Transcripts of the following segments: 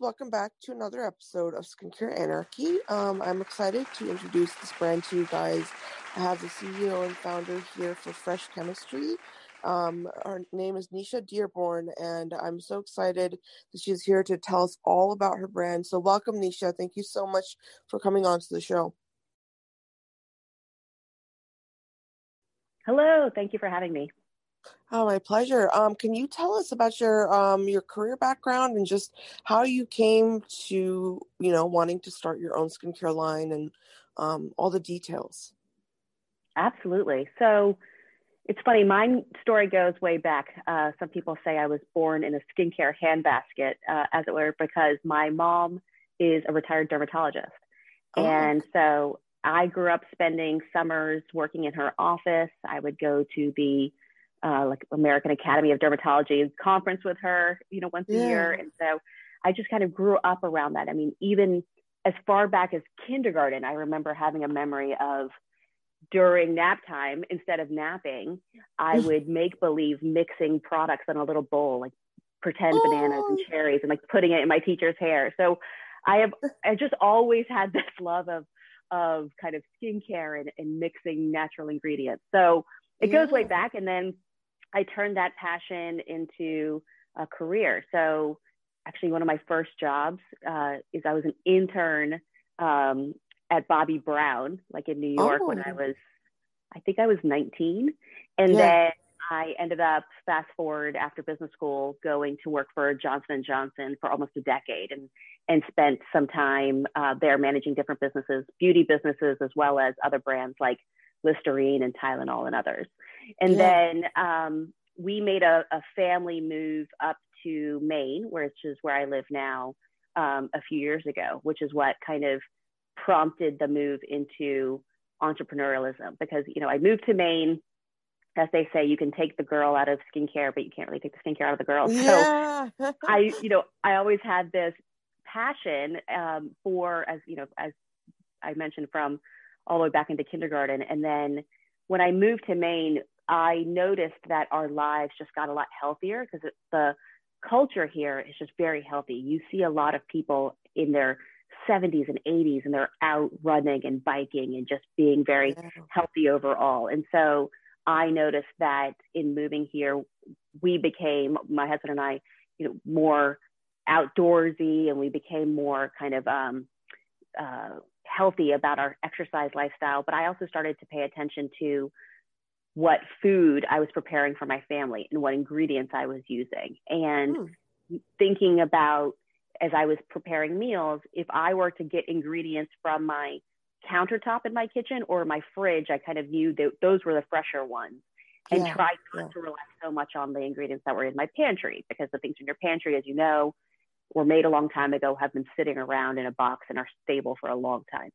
welcome back to another episode of Skincare Anarchy. Um, I'm excited to introduce this brand to you guys. I have the CEO and founder here for Fresh Chemistry. Um, her name is Nisha Dearborn, and I'm so excited that she's here to tell us all about her brand. So, welcome, Nisha. Thank you so much for coming on to the show. Hello, thank you for having me. Oh, my pleasure. Um, can you tell us about your um, your career background and just how you came to you know wanting to start your own skincare line and um, all the details? Absolutely. So it's funny. My story goes way back. Uh, some people say I was born in a skincare handbasket, uh, as it were, because my mom is a retired dermatologist, oh. and so I grew up spending summers working in her office. I would go to the uh, like American Academy of Dermatology conference with her, you know, once yeah. a year. And so I just kind of grew up around that. I mean, even as far back as kindergarten, I remember having a memory of during nap time, instead of napping, I would make believe mixing products in a little bowl, like pretend oh. bananas and oh. cherries and like putting it in my teacher's hair. So I have, I just always had this love of, of kind of skincare and, and mixing natural ingredients. So it yeah. goes way back. And then I turned that passion into a career. So actually, one of my first jobs uh, is I was an intern um, at Bobbi Brown, like in New York, oh. when I oh. was, I think I was 19, and yeah. then I ended up fast forward after business school going to work for Johnson and Johnson for almost a decade, and and spent some time uh, there managing different businesses, beauty businesses, as well as other brands like Listerine and Tylenol and others. And yeah. then um, we made a, a, family move up to Maine, which is where I live now, um, a few years ago, which is what kind of prompted the move into entrepreneurialism. Because you know, I moved to Maine. As they say, you can take the girl out of skincare, but you can't really take the skincare out of the girl. Yeah. So I, you know, I always had this passion um, for, as you know, as I mentioned, from all the way back into kindergarten. And then when I moved to Maine, I noticed that our lives just got a lot healthier because the culture here is just very healthy. You see a lot of people in their 70s and 80s and they're out running and biking and just being very yeah. healthy overall. And so I noticed that in moving here, we became, my husband and I, you know, more outdoorsy and we became more kind of um, uh, healthy about our exercise lifestyle. But I also started to pay attention to what food I was preparing for my family and what ingredients I was using. And mm. thinking about as I was preparing meals, if I were to get ingredients from my countertop in my kitchen or my fridge, I kind of knew that those were the fresher ones and yeah, tried not yeah. to rely so much on the ingredients that were in my pantry because the things in your pantry, as you know, were made a long time ago, have been sitting around in a box and are stable for a long time.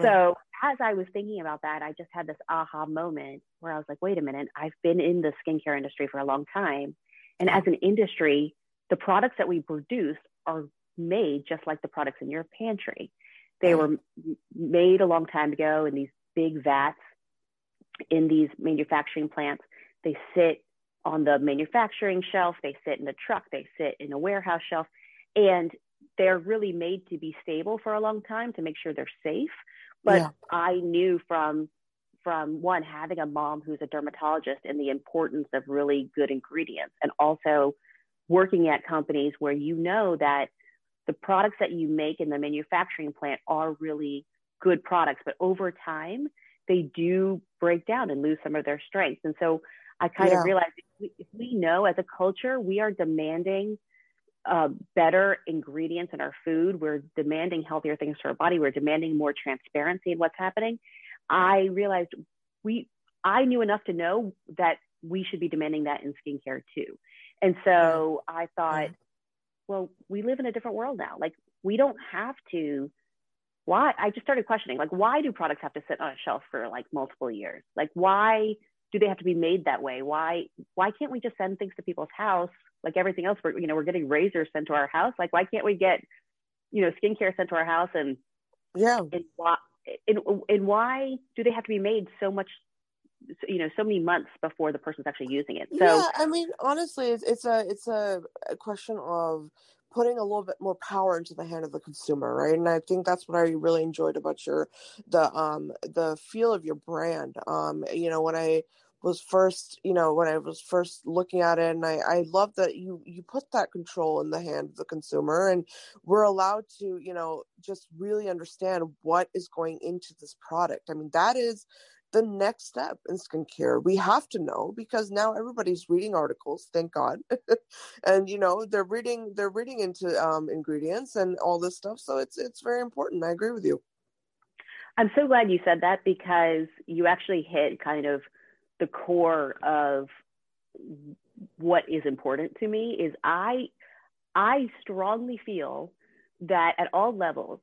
So as I was thinking about that, I just had this aha moment where I was like, wait a minute, I've been in the skincare industry for a long time. And as an industry, the products that we produce are made just like the products in your pantry. They were made a long time ago in these big vats in these manufacturing plants. They sit on the manufacturing shelf, they sit in the truck, they sit in a warehouse shelf, and they're really made to be stable for a long time to make sure they're safe. But yeah. I knew from from one having a mom who's a dermatologist and the importance of really good ingredients and also working at companies where you know that the products that you make in the manufacturing plant are really good products but over time they do break down and lose some of their strength. and so i kind yeah. of realized if we, if we know as a culture we are demanding uh, better ingredients in our food. We're demanding healthier things to our body. We're demanding more transparency in what's happening. I realized we, I knew enough to know that we should be demanding that in skincare too. And so I thought, well, we live in a different world now. Like we don't have to. Why? I just started questioning, like, why do products have to sit on a shelf for like multiple years? Like, why do they have to be made that way? Why? Why can't we just send things to people's house like everything else, we're, you know, we're getting razors sent to our house. Like, why can't we get, you know, skincare sent to our house? And yeah, and why, and, and why do they have to be made so much, you know, so many months before the person's actually using it? So, yeah, I mean, honestly, it's, it's a, it's a, a question of putting a little bit more power into the hand of the consumer right and i think that's what i really enjoyed about your the um the feel of your brand um you know when i was first you know when i was first looking at it and i i love that you you put that control in the hand of the consumer and we're allowed to you know just really understand what is going into this product i mean that is the next step in skincare. We have to know because now everybody's reading articles, thank God. and you know, they're reading they're reading into um, ingredients and all this stuff. So it's it's very important. I agree with you. I'm so glad you said that because you actually hit kind of the core of what is important to me is I I strongly feel that at all levels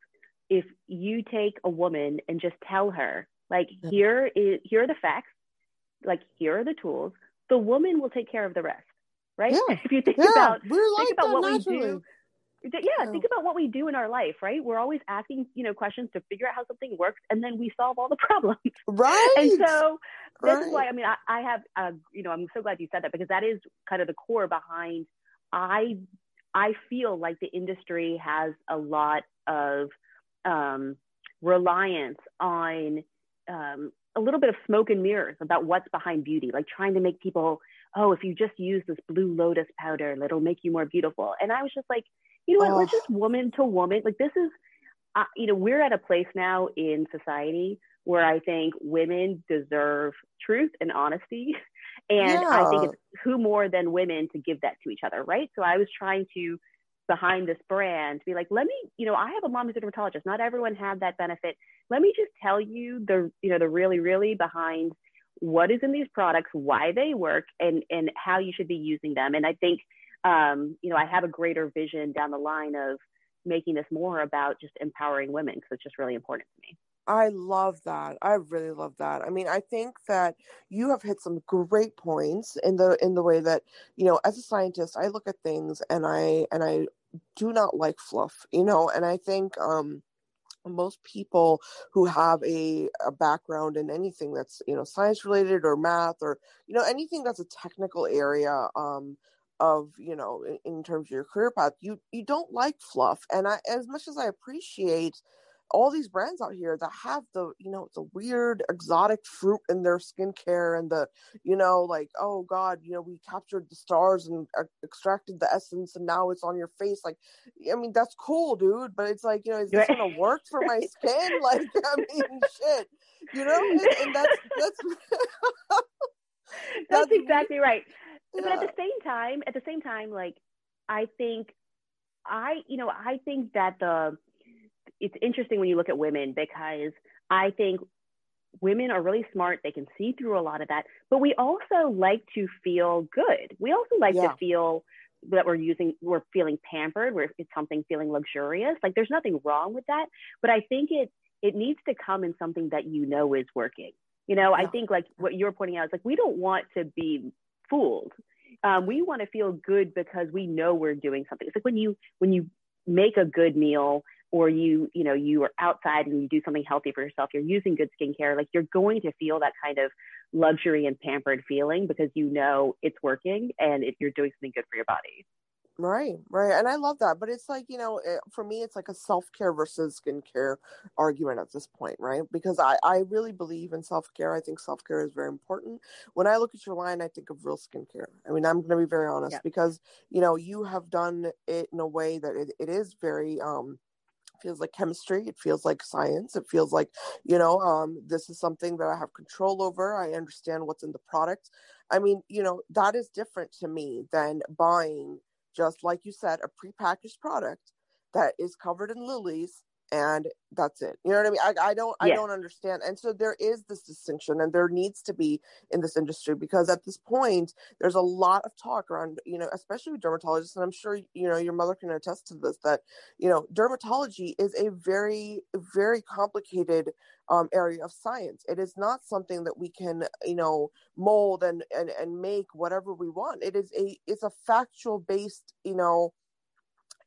if you take a woman and just tell her like here is here are the facts. Like here are the tools. The woman will take care of the rest, right? Yeah. If you think yeah. about We're think like about what naturally. we do. Yeah, think about what we do in our life, right? We're always asking, you know, questions to figure out how something works, and then we solve all the problems. Right. And so this right. is why I mean I, I have, uh, you know, I'm so glad you said that because that is kind of the core behind. I I feel like the industry has a lot of um, reliance on um, a little bit of smoke and mirrors about what's behind beauty, like trying to make people, oh, if you just use this blue lotus powder, it'll make you more beautiful. And I was just like, you know what, oh. let's just woman to woman. Like this is, uh, you know, we're at a place now in society where I think women deserve truth and honesty. And yeah. I think it's who more than women to give that to each other, right? So I was trying to behind this brand to be like, let me, you know, I have a mom who's a dermatologist. Not everyone had that benefit. Let me just tell you the, you know, the really, really behind what is in these products, why they work, and and how you should be using them. And I think, um, you know, I have a greater vision down the line of making this more about just empowering women because it's just really important to me. I love that. I really love that. I mean, I think that you have hit some great points in the in the way that, you know, as a scientist, I look at things and I and I do not like fluff, you know, and I think um most people who have a, a background in anything that's you know science related or math or you know anything that's a technical area um of you know in, in terms of your career path you you don't like fluff and i as much as i appreciate all these brands out here that have the you know the weird exotic fruit in their skincare and the you know like oh god you know we captured the stars and uh, extracted the essence and now it's on your face like i mean that's cool dude but it's like you know is this gonna work for my skin? Like i mean shit you know and, and that's that's that's, that's exactly right yeah. but at the same time at the same time like i think i you know i think that the it's interesting when you look at women because I think women are really smart. They can see through a lot of that, but we also like to feel good. We also like yeah. to feel that we're using, we're feeling pampered, where it's something feeling luxurious. Like there's nothing wrong with that, but I think it it needs to come in something that you know is working. You know, yeah. I think like what you're pointing out is like we don't want to be fooled. Um, we want to feel good because we know we're doing something. It's like when you when you make a good meal or you you know you are outside and you do something healthy for yourself you're using good skincare like you're going to feel that kind of luxury and pampered feeling because you know it's working and you're doing something good for your body Right, right. And I love that. But it's like, you know, it, for me, it's like a self care versus skincare argument at this point, right? Because I, I really believe in self care. I think self care is very important. When I look at your line, I think of real skincare. I mean, I'm going to be very honest yeah. because, you know, you have done it in a way that it, it is very, um, feels like chemistry it feels like science it feels like you know um, this is something that i have control over i understand what's in the product i mean you know that is different to me than buying just like you said, a prepackaged product that is covered in lilies and that's it. You know what I mean? I, I don't I don't understand. And so there is this distinction and there needs to be in this industry because at this point there's a lot of talk around, you know, especially with dermatologists, and I'm sure you know your mother can attest to this, that, you know, dermatology is a very, very complicated um, area of science. It is not something that we can, you know, mold and, and and make whatever we want. It is a it's a factual based, you know,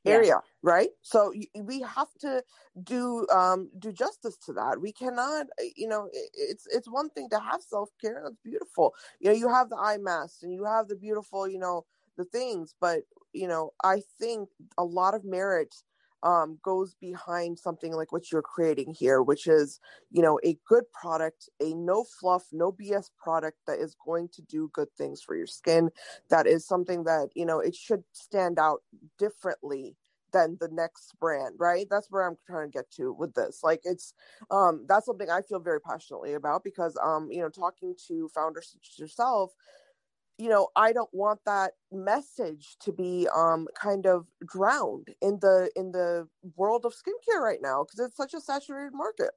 area yeah. right? So we have to do um do justice to that. We cannot uh, you know it's it's one thing to have self-care that's beautiful. You know you have the eye mask and you have the beautiful you know the things but you know, I think a lot of merit um, goes behind something like what you're creating here, which is, you know, a good product, a no fluff, no BS product that is going to do good things for your skin. That is something that, you know, it should stand out differently than the next brand, right? That's where I'm trying to get to with this. Like it's um that's something I feel very passionately about because um, you know, talking to founders such as yourself, you know i don't want that message to be um kind of drowned in the in the world of skincare right now because it's such a saturated market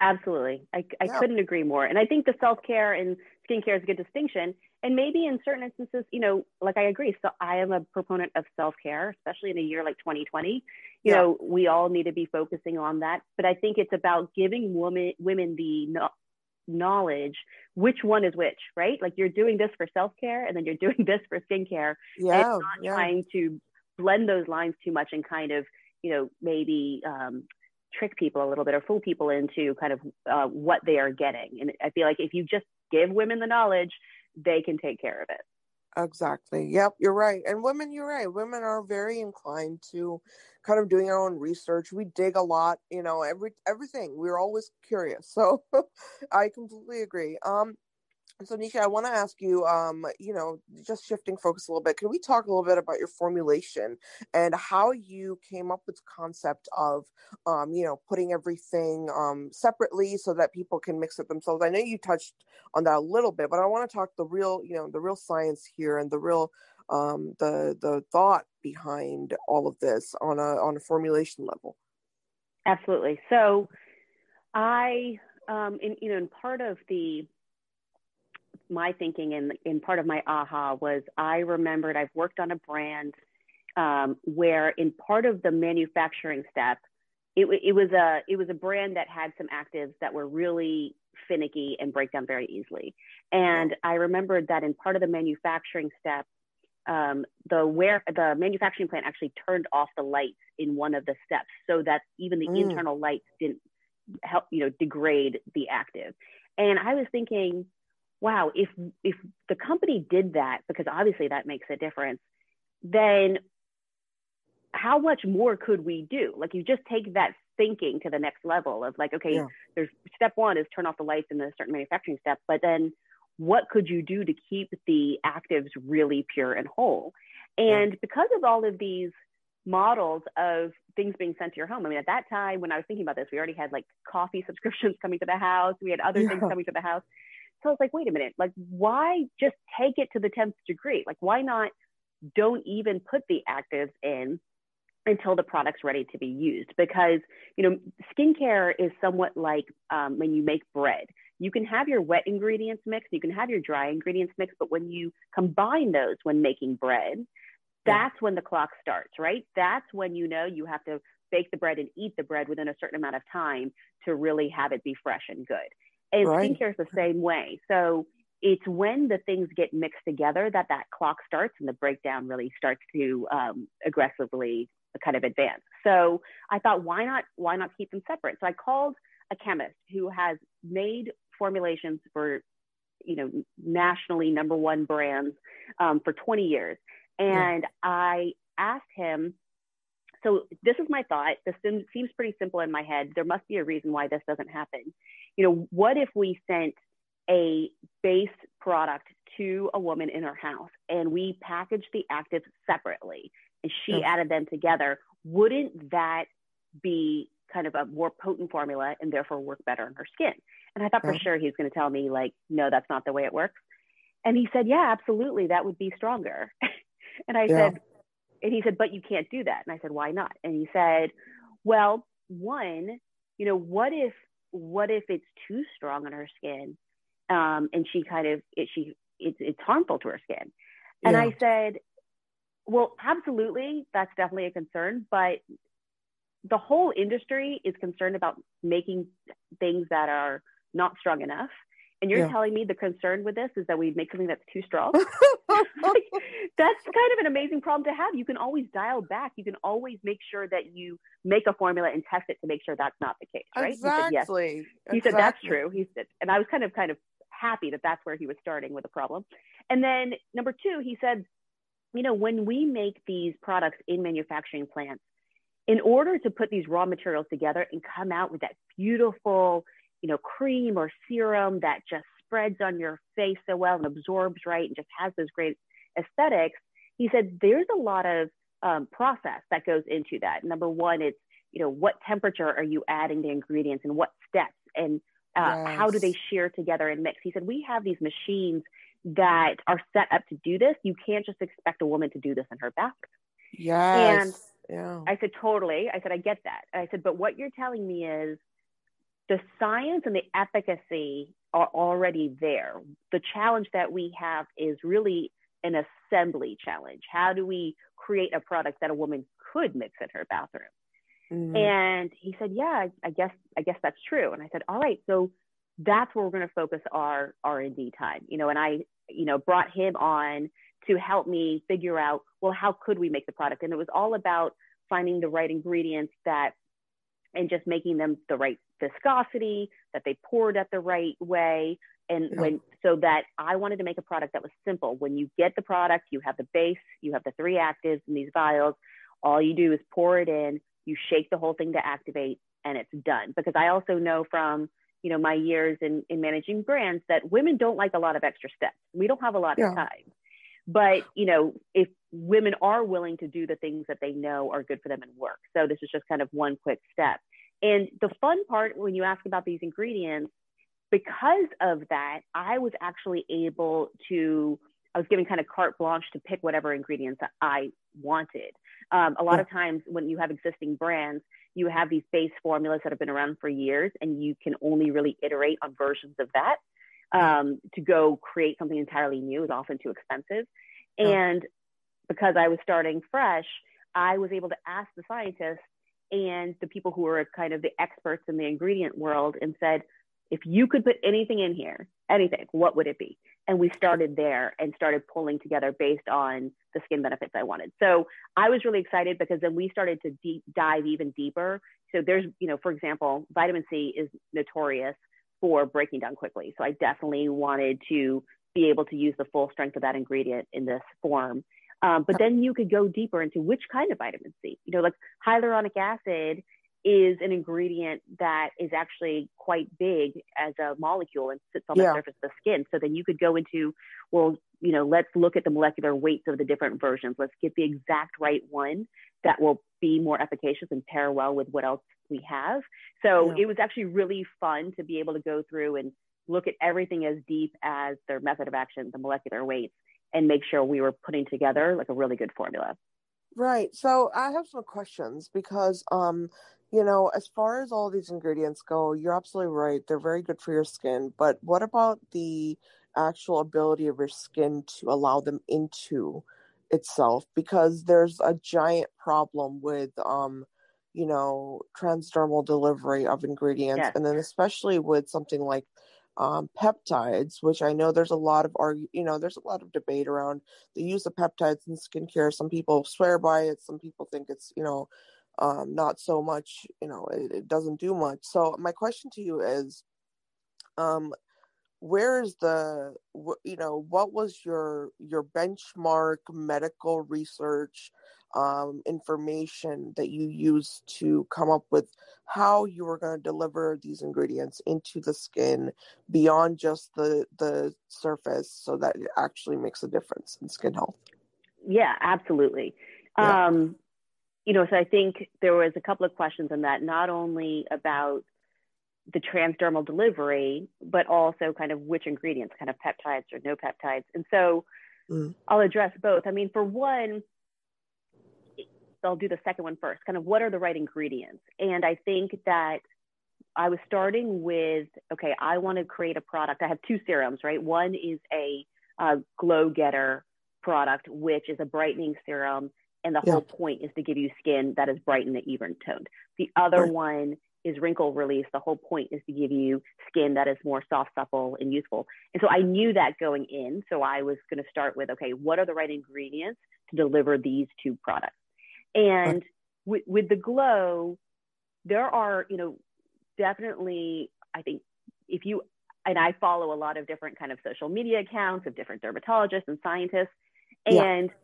absolutely i, I yeah. couldn't agree more and i think the self-care and skincare is a good distinction and maybe in certain instances you know like i agree so i am a proponent of self-care especially in a year like 2020 you yeah. know we all need to be focusing on that but i think it's about giving women women the knowledge which one is which, right? Like you're doing this for self care and then you're doing this for skincare. Yeah. not yeah. trying to blend those lines too much and kind of, you know, maybe um, trick people a little bit or fool people into kind of uh, what they are getting. And I feel like if you just give women the knowledge, they can take care of it. Exactly. Yep, you're right. And women, you're right. Women are very inclined to kind of doing our own research. We dig a lot, you know, every everything. We're always curious. So I completely agree. Um so Nisha, I want to ask you, um, you know, just shifting focus a little bit, can we talk a little bit about your formulation and how you came up with the concept of, um, you know, putting everything um, separately so that people can mix it themselves? I know you touched on that a little bit, but I want to talk the real, you know, the real science here and the real, um, the the thought behind all of this on a on a formulation level. Absolutely. So, I, um, in you know, in part of the my thinking and in part of my aha was I remembered I've worked on a brand um, where in part of the manufacturing step, it, it, was a it was a brand that had some actives that were really finicky and break down very easily. And I remembered that in part of the manufacturing step, um, the where the manufacturing plant actually turned off the lights in one of the steps so that even the mm. internal lights didn't help you know degrade the active. And I was thinking, wow, if if the company did that, because obviously that makes a difference, then how much more could we do? Like you just take that thinking to the next level of like, okay, yeah. there's step one is turn off the lights in the certain manufacturing step, but then what could you do to keep the actives really pure and whole? And yeah. because of all of these models of things being sent to your home. I mean, at that time when I was thinking about this, we already had like coffee subscriptions coming to the house. We had other yeah. things coming to the house. So I was like, wait a minute, like, why just take it to the 10th degree? Like, why not don't even put the actives in until the product's ready to be used? Because, you know, skincare is somewhat like um, when you make bread. You can have your wet ingredients mixed, you can have your dry ingredients mixed, but when you combine those when making bread, that's yeah. when the clock starts, right? That's when you know you have to bake the bread and eat the bread within a certain amount of time to really have it be fresh and good. And right. skincare is the same way. So it's when the things get mixed together that that clock starts and the breakdown really starts to um, aggressively kind of advance. So I thought, why not? Why not keep them separate? So I called a chemist who has made formulations for, you know, nationally number one brands um, for 20 years, and yeah. I asked him. So this is my thought. This seems pretty simple in my head. There must be a reason why this doesn't happen you know, what if we sent a base product to a woman in her house and we packaged the actives separately and she added them together? Wouldn't that be kind of a more potent formula and therefore work better on her skin? And I thought for sure he was going to tell me, like, no, that's not the way it works. And he said, yeah, absolutely, that would be stronger. and I yeah. said, and he said, but you can't do that. And I said, why not? And he said, well, one, you know, what if what if it's too strong on her skin um, and she kind of it, she it's, it's harmful to her skin and yeah. i said well absolutely that's definitely a concern but the whole industry is concerned about making things that are not strong enough and you're yeah. telling me the concern with this is that we make something that's too strong like, that's kind of an amazing problem to have. You can always dial back. You can always make sure that you make a formula and test it to make sure that's not the case, right? Exactly. He said, yes. He exactly. said that's true. He said, and I was kind of kind of happy that that's where he was starting with the problem. And then number two, he said, you know, when we make these products in manufacturing plants, in order to put these raw materials together and come out with that beautiful, you know, cream or serum that just spreads on your face so well and absorbs right and just has those great aesthetics, he said there's a lot of um, process that goes into that. Number one, it's you know what temperature are you adding the ingredients and what steps and uh, yes. how do they shear together and mix. He said we have these machines that are set up to do this. You can't just expect a woman to do this in her bathroom. Yes. And yeah. I said, totally. I said, I get that. I said, but what you're telling me is the science and the efficacy are already there. The challenge that we have is really an assembly challenge. How do we create a product that a woman could mix in her bathroom? Mm-hmm. And he said, yeah, I, guess, I guess that's true. And I said, all right, so that's where we're going to focus our R&D time, you know, and I, you know, brought him on to help me figure out, well, how could we make the product? And it was all about finding the right ingredients that, and just making them the right viscosity, that they poured at the right way. And yeah. when, so that I wanted to make a product that was simple. When you get the product, you have the base, you have the three actives in these vials. All you do is pour it in, you shake the whole thing to activate, and it's done. Because I also know from you know my years in, in managing brands that women don't like a lot of extra steps we don't have a lot yeah. of time but you know if women are willing to do the things that they know are good for them and work. So this is just kind of one quick step. And the fun part when you ask about these ingredients because of that i was actually able to i was given kind of carte blanche to pick whatever ingredients that i wanted. Um, a lot yeah. of times when you have existing brands you have these base formulas that have been around for years and you can only really iterate on versions of that um, to go create something entirely new is often too expensive and because i was starting fresh i was able to ask the scientists and the people who are kind of the experts in the ingredient world and said if you could put anything in here anything what would it be and we started there and started pulling together based on the skin benefits I wanted. So I was really excited because then we started to deep dive even deeper. So there's, you know, for example, vitamin C is notorious for breaking down quickly. So I definitely wanted to be able to use the full strength of that ingredient in this form. Um, but then you could go deeper into which kind of vitamin C. You know, like hyaluronic acid is an ingredient that is actually quite big as a molecule and sits on the surface of the skin. So then you could go into, well, you know, let's look at the molecular weights of the different versions. Let's get the exact right one that will be more efficacious and pair well with what else we have. So yeah. it was actually really fun to be able to go through and look at everything as deep as their method of action, the molecular weights, and make sure we were putting together like a really good formula. Right. So I have some questions because um you know, as far as all these ingredients go, you're absolutely right. They're very good for your skin. But what about the actual ability of your skin to allow them into itself? Because there's a giant problem with, um, you know, transdermal delivery of ingredients. Yes. And then, especially with something like um, peptides, which I know there's a lot of argue, you know, there's a lot of debate around the use of peptides in skincare. Some people swear by it. Some people think it's, you know, um, not so much, you know, it, it, doesn't do much. So my question to you is, um, where is the, you know, what was your your benchmark medical research um, information that you used to come up with how you were going to deliver these ingredients into the skin beyond just the the surface, so that it actually makes a difference in skin health? Yeah, absolutely. Yeah. Um, you know, so I think there was a couple of questions on that, not only about the transdermal delivery, but also kind of which ingredients, kind of peptides or no peptides. And so mm. I'll address both. I mean, for one, I'll do the second one first. Kind of what are the right ingredients? And I think that I was starting with okay, I want to create a product. I have two serums, right? One is a uh, glow getter product, which is a brightening serum and the yeah. whole point is to give you skin that is bright and even toned. The other right. one is wrinkle release. The whole point is to give you skin that is more soft, supple, and youthful. And so I knew that going in. So I was going to start with okay, what are the right ingredients to deliver these two products? And with, with the glow, there are, you know, definitely, I think if you, and I follow a lot of different kind of social media accounts of different dermatologists and scientists. And yeah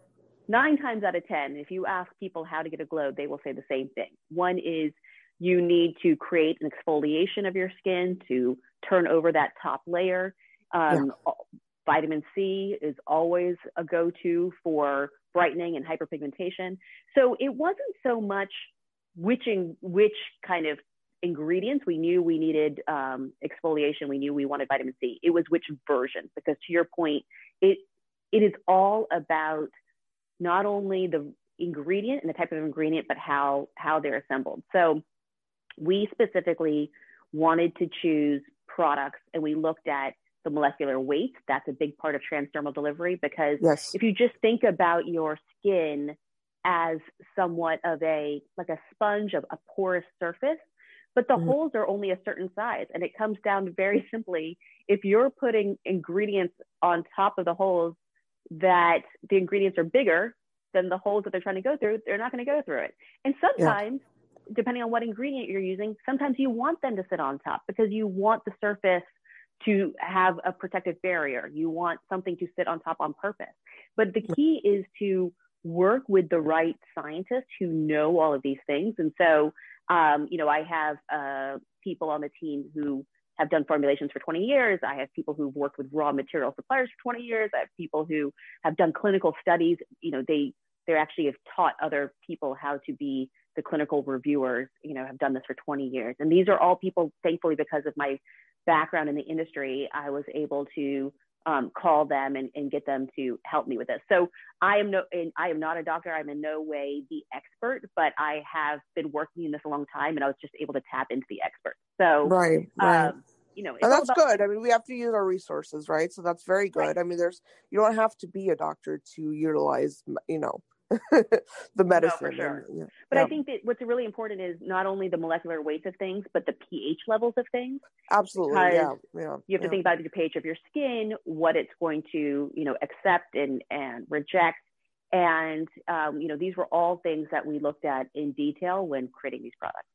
nine times out of 10, if you ask people how to get a glow, they will say the same thing. One is you need to create an exfoliation of your skin to turn over that top layer. Um, yeah. Vitamin C is always a go to for brightening and hyperpigmentation. So it wasn't so much whiching, which kind of ingredients we knew we needed um, exfoliation, we knew we wanted vitamin C. It was which version, because to your point, it it is all about not only the ingredient and the type of ingredient, but how how they're assembled. So we specifically wanted to choose products and we looked at the molecular weight. That's a big part of transdermal delivery because yes. if you just think about your skin as somewhat of a like a sponge of a porous surface, but the mm-hmm. holes are only a certain size and it comes down very simply if you're putting ingredients on top of the holes that the ingredients are bigger than the holes that they're trying to go through, they're not going to go through it. And sometimes yeah depending on what ingredient you're using, sometimes you want them to sit on top because you want the surface to have a protective barrier. You want something to sit on top on purpose. But the key is to work with the right scientists who know all of these things. And so, um, you know, I have uh, people on the team who have done formulations for 20 years. I have people who've worked with raw material suppliers for 20 years. I have people who have done clinical studies. You know, they they actually have taught other people how to be the clinical reviewers, you know, have done this for 20 years. And these are all people, thankfully, because of my background in the industry, I was able to um, call them and, and, get them to help me with this. So I am no, I am not a doctor. I'm in no way the expert, but I have been working in this a long time, and I was just able to tap into the expert. So right, right. Um, you know, and that's about- good. I mean, we have to use our resources, right? So that's very good. Right. I mean, there's you don't have to be a doctor to utilize, you know, the medicine. No, sure. And, yeah. But yeah. I think that what's really important is not only the molecular weights of things, but the pH levels of things. Absolutely. Yeah. Yeah. You have to think about the pH of your skin, what it's going to, you know, accept and, and reject. And, um, you know, these were all things that we looked at in detail when creating these products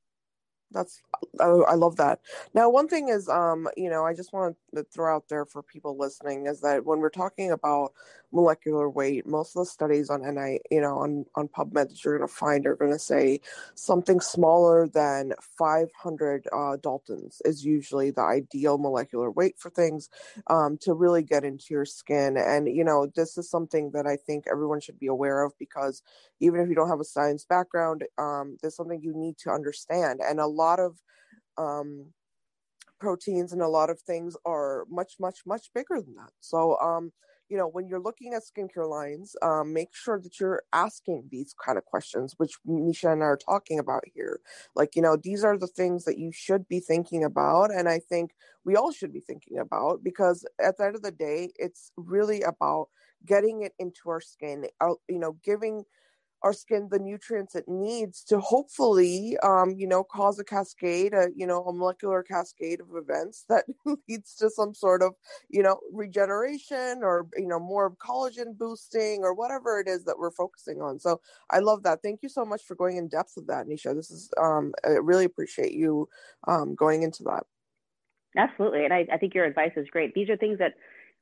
that's I love that. Now, one thing is, um, you know, I just want to throw out there for people listening is that when we're talking about molecular weight, most of the studies on NI, you know, on on PubMed that you're going to find are going to say something smaller than 500 uh, daltons is usually the ideal molecular weight for things um, to really get into your skin. And you know, this is something that I think everyone should be aware of because even if you don't have a science background, um, there's something you need to understand. And a lot of um, proteins and a lot of things are much, much, much bigger than that. So, um, you know, when you're looking at skincare lines, um, make sure that you're asking these kind of questions, which Nisha and I are talking about here. Like, you know, these are the things that you should be thinking about. And I think we all should be thinking about because at the end of the day, it's really about getting it into our skin, you know, giving our skin the nutrients it needs to hopefully um, you know cause a cascade a you know a molecular cascade of events that leads to some sort of you know regeneration or you know more collagen boosting or whatever it is that we're focusing on. So i love that. Thank you so much for going in depth with that nisha. This is um, i really appreciate you um, going into that. Absolutely. And I, I think your advice is great. These are things that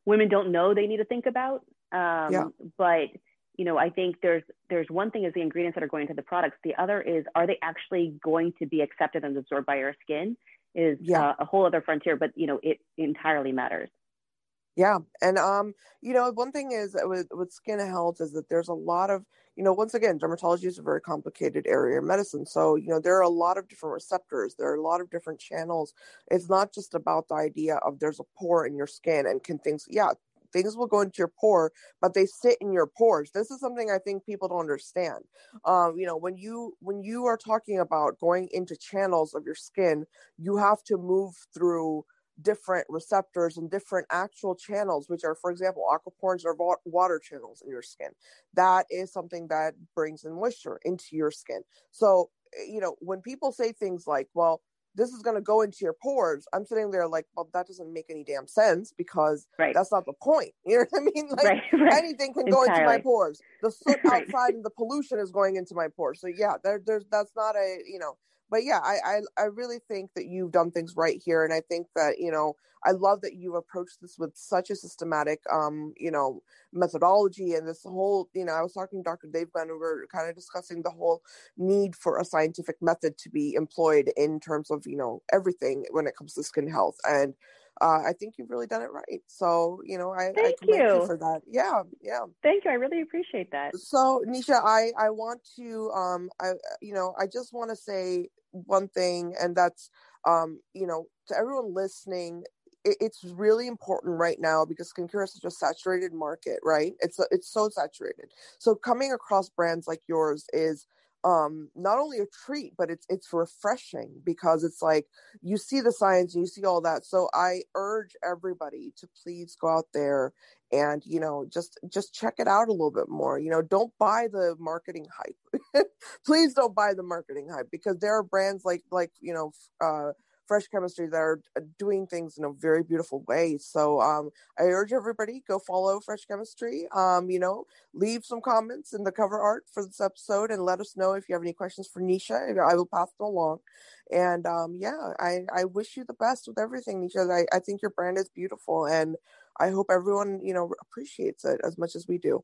women don't know they need to think about um, yeah. but you know, I think there's there's one thing is the ingredients that are going into the products. The other is are they actually going to be accepted and absorbed by your skin? Is yeah. uh, a whole other frontier, but you know, it entirely matters. Yeah, and um, you know, one thing is with with skin health is that there's a lot of you know, once again, dermatology is a very complicated area of medicine. So, you know, there are a lot of different receptors, there are a lot of different channels. It's not just about the idea of there's a pore in your skin and can things, yeah, things will go into your pore but they sit in your pores. This is something i think people don't understand. Um, you know when you when you are talking about going into channels of your skin you have to move through different receptors and different actual channels which are for example aquaporins or water channels in your skin. That is something that brings in moisture into your skin. So eh, you know when people say things like well this is going to go into your pores. I'm sitting there like, well, that doesn't make any damn sense because right. that's not the point. You know what I mean? Like right, right. anything can Entirely. go into my pores. The soot outside and the pollution is going into my pores. So yeah, there, there's that's not a you know but yeah, I, I I really think that you've done things right here, and I think that you know I love that you've approached this with such a systematic, um, you know, methodology and this whole, you know, I was talking to Dr. Dave Glenn, we were kind of discussing the whole need for a scientific method to be employed in terms of, you know, everything when it comes to skin health. And uh, I think you've really done it right. So, you know, I, Thank I you. you for that. Yeah, yeah. Thank you. I really appreciate that. So, Nisha, I, I want to, um, I, you know, I just want to say one thing, and that's, um, you know, to everyone listening, it, it's really important right now because skincare is such a saturated market, right? It's it's so saturated. So coming across brands like yours is um not only a treat but it's it's refreshing because it's like you see the science and you see all that so i urge everybody to please go out there and you know just just check it out a little bit more you know don't buy the marketing hype. Please don't buy the marketing hype because there are brands like like you know uh fresh chemistry that are uh, doing things in a very beautiful way. So um, I urge everybody go follow Fresh Chemistry. Um, you know, leave some comments in the cover art for this episode and let us know if you have any questions for Nisha. I will pass them along. And um, yeah, I, I wish you the best with everything, Nisha. I, I think your brand is beautiful and I hope everyone, you know, appreciates it as much as we do.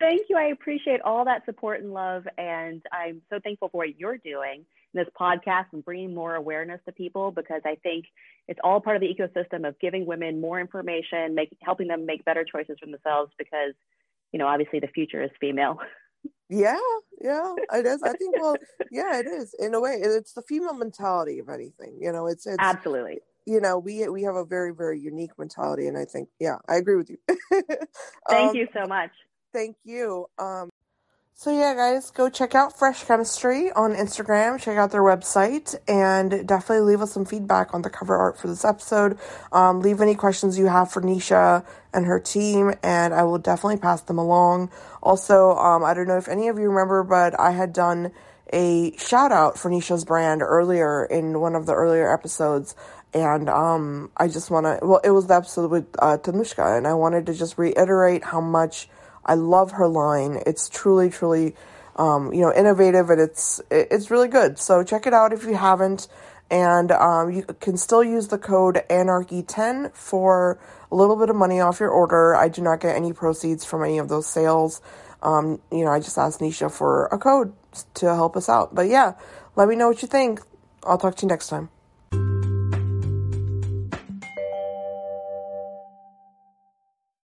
Thank you. I appreciate all that support and love. And I'm so thankful for what you're doing this podcast and bringing more awareness to people because I think it's all part of the ecosystem of giving women more information, make, helping them make better choices for themselves because, you know, obviously the future is female. Yeah, yeah, it is. I think, well, yeah, it is in a way. It's the female mentality of anything, you know. It's, it's absolutely. You know, we we have a very very unique mentality, and I think, yeah, I agree with you. Thank um, you so much. Thank you. Um, so yeah, guys, go check out Fresh Chemistry on Instagram. Check out their website and definitely leave us some feedback on the cover art for this episode. Um, leave any questions you have for Nisha and her team, and I will definitely pass them along. Also, um, I don't know if any of you remember, but I had done a shout out for Nisha's brand earlier in one of the earlier episodes. And um, I just want to, well, it was the episode with uh, Tanushka, and I wanted to just reiterate how much I love her line. It's truly, truly, um, you know, innovative and it's it's really good. So check it out if you haven't. And um, you can still use the code Anarchy10 for a little bit of money off your order. I do not get any proceeds from any of those sales. Um, you know, I just asked Nisha for a code to help us out. But yeah, let me know what you think. I'll talk to you next time.